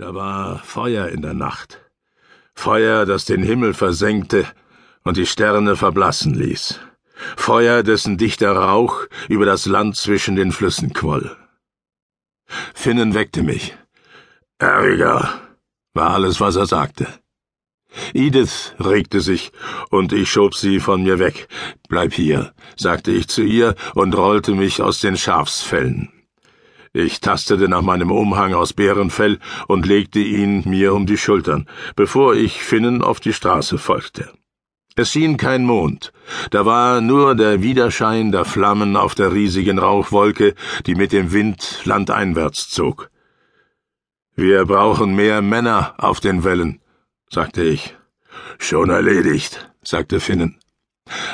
Da war Feuer in der Nacht. Feuer, das den Himmel versenkte und die Sterne verblassen ließ. Feuer, dessen dichter Rauch über das Land zwischen den Flüssen quoll. Finnen weckte mich. Ärger, war alles, was er sagte. Edith regte sich, und ich schob sie von mir weg. Bleib hier, sagte ich zu ihr und rollte mich aus den Schafsfällen. Ich tastete nach meinem Umhang aus Bärenfell und legte ihn mir um die Schultern, bevor ich Finnen auf die Straße folgte. Es schien kein Mond, da war nur der Widerschein der Flammen auf der riesigen Rauchwolke, die mit dem Wind landeinwärts zog. Wir brauchen mehr Männer auf den Wellen, sagte ich. Schon erledigt, sagte Finnen.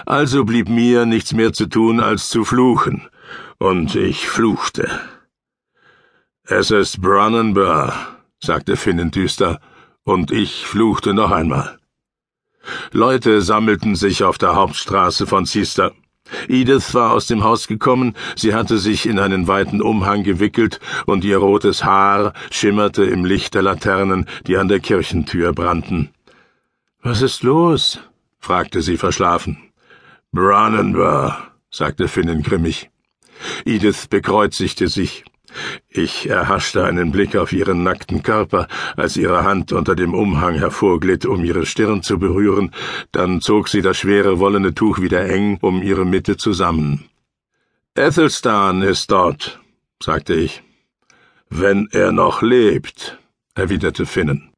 Also blieb mir nichts mehr zu tun, als zu fluchen, und ich fluchte. Es ist Brannenburr, sagte Finnen düster, und ich fluchte noch einmal. Leute sammelten sich auf der Hauptstraße von Zister. Edith war aus dem Haus gekommen, sie hatte sich in einen weiten Umhang gewickelt, und ihr rotes Haar schimmerte im Licht der Laternen, die an der Kirchentür brannten. Was ist los? fragte sie verschlafen. Brannenburr, sagte Finnen grimmig. Edith bekreuzigte sich. Ich erhaschte einen Blick auf ihren nackten Körper, als ihre Hand unter dem Umhang hervorglitt, um ihre Stirn zu berühren, dann zog sie das schwere wollene Tuch wieder eng um ihre Mitte zusammen. Ethelstan ist dort, sagte ich. Wenn er noch lebt, erwiderte Finnen.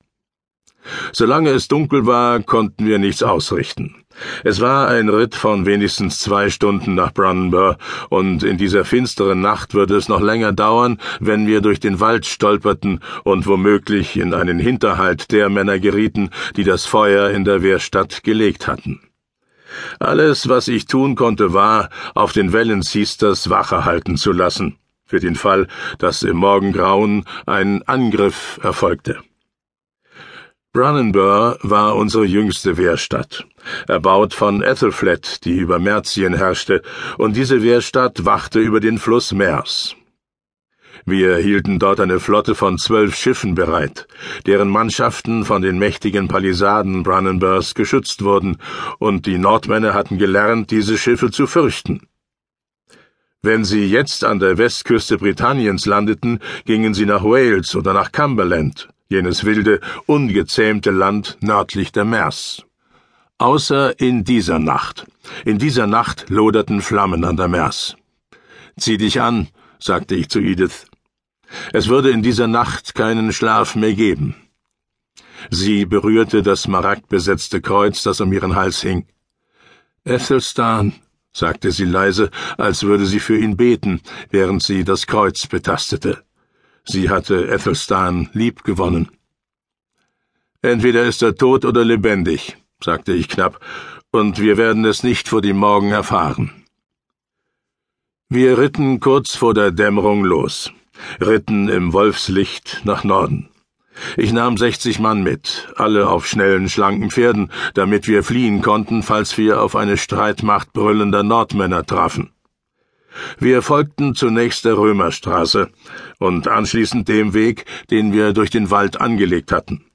Solange es dunkel war, konnten wir nichts ausrichten. Es war ein Ritt von wenigstens zwei Stunden nach Brunanburh, und in dieser finsteren Nacht würde es noch länger dauern, wenn wir durch den Wald stolperten und womöglich in einen Hinterhalt der Männer gerieten, die das Feuer in der Wehrstadt gelegt hatten. Alles, was ich tun konnte, war, auf den Wellen Sisters Wache halten zu lassen, für den Fall, dass im Morgengrauen ein Angriff erfolgte. Brunanburh war unsere jüngste Wehrstadt, erbaut von Ethelflaed, die über Merzien herrschte, und diese Wehrstadt wachte über den Fluss Mers. Wir hielten dort eine Flotte von zwölf Schiffen bereit, deren Mannschaften von den mächtigen Palisaden Brunanburhs geschützt wurden, und die Nordmänner hatten gelernt, diese Schiffe zu fürchten. Wenn sie jetzt an der Westküste Britanniens landeten, gingen sie nach Wales oder nach Cumberland, jenes wilde, ungezähmte Land nördlich der Mers. Außer in dieser Nacht. In dieser Nacht loderten Flammen an der Mers. Zieh dich an, sagte ich zu Edith. Es würde in dieser Nacht keinen Schlaf mehr geben. Sie berührte das smaragdbesetzte Kreuz, das um ihren Hals hing. Ethelstan, sagte sie leise, als würde sie für ihn beten, während sie das Kreuz betastete. Sie hatte Ethelstan lieb gewonnen. Entweder ist er tot oder lebendig, sagte ich knapp, und wir werden es nicht vor dem Morgen erfahren. Wir ritten kurz vor der Dämmerung los, ritten im Wolfslicht nach Norden. Ich nahm sechzig Mann mit, alle auf schnellen, schlanken Pferden, damit wir fliehen konnten, falls wir auf eine Streitmacht brüllender Nordmänner trafen. Wir folgten zunächst der Römerstraße und anschließend dem Weg, den wir durch den Wald angelegt hatten.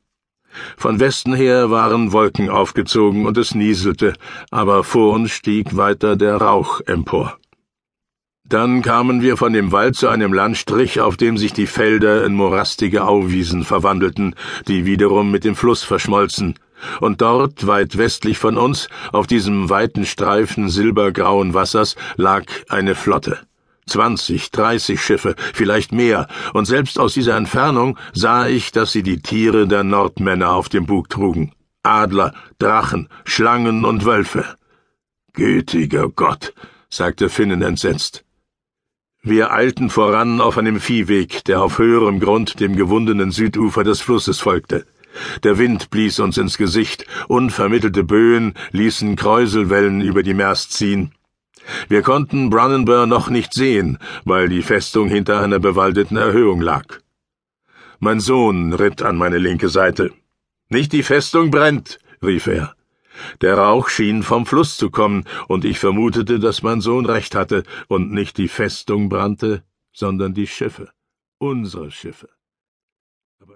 Von Westen her waren Wolken aufgezogen und es nieselte, aber vor uns stieg weiter der Rauch empor. Dann kamen wir von dem Wald zu einem Landstrich, auf dem sich die Felder in morastige Auwiesen verwandelten, die wiederum mit dem Fluss verschmolzen, und dort, weit westlich von uns, auf diesem weiten Streifen silbergrauen Wassers, lag eine Flotte. Zwanzig, dreißig Schiffe, vielleicht mehr, und selbst aus dieser Entfernung sah ich, dass sie die Tiere der Nordmänner auf dem Bug trugen. Adler, Drachen, Schlangen und Wölfe. Gütiger Gott, sagte Finnen entsetzt. Wir eilten voran auf einem Viehweg, der auf höherem Grund dem gewundenen Südufer des Flusses folgte. Der Wind blies uns ins Gesicht, unvermittelte Böen ließen Kräuselwellen über die Mers ziehen. Wir konnten Brunanburh noch nicht sehen, weil die Festung hinter einer bewaldeten Erhöhung lag. Mein Sohn ritt an meine linke Seite. Nicht die Festung brennt, rief er. Der Rauch schien vom Fluss zu kommen, und ich vermutete, dass mein Sohn recht hatte und nicht die Festung brannte, sondern die Schiffe, unsere Schiffe.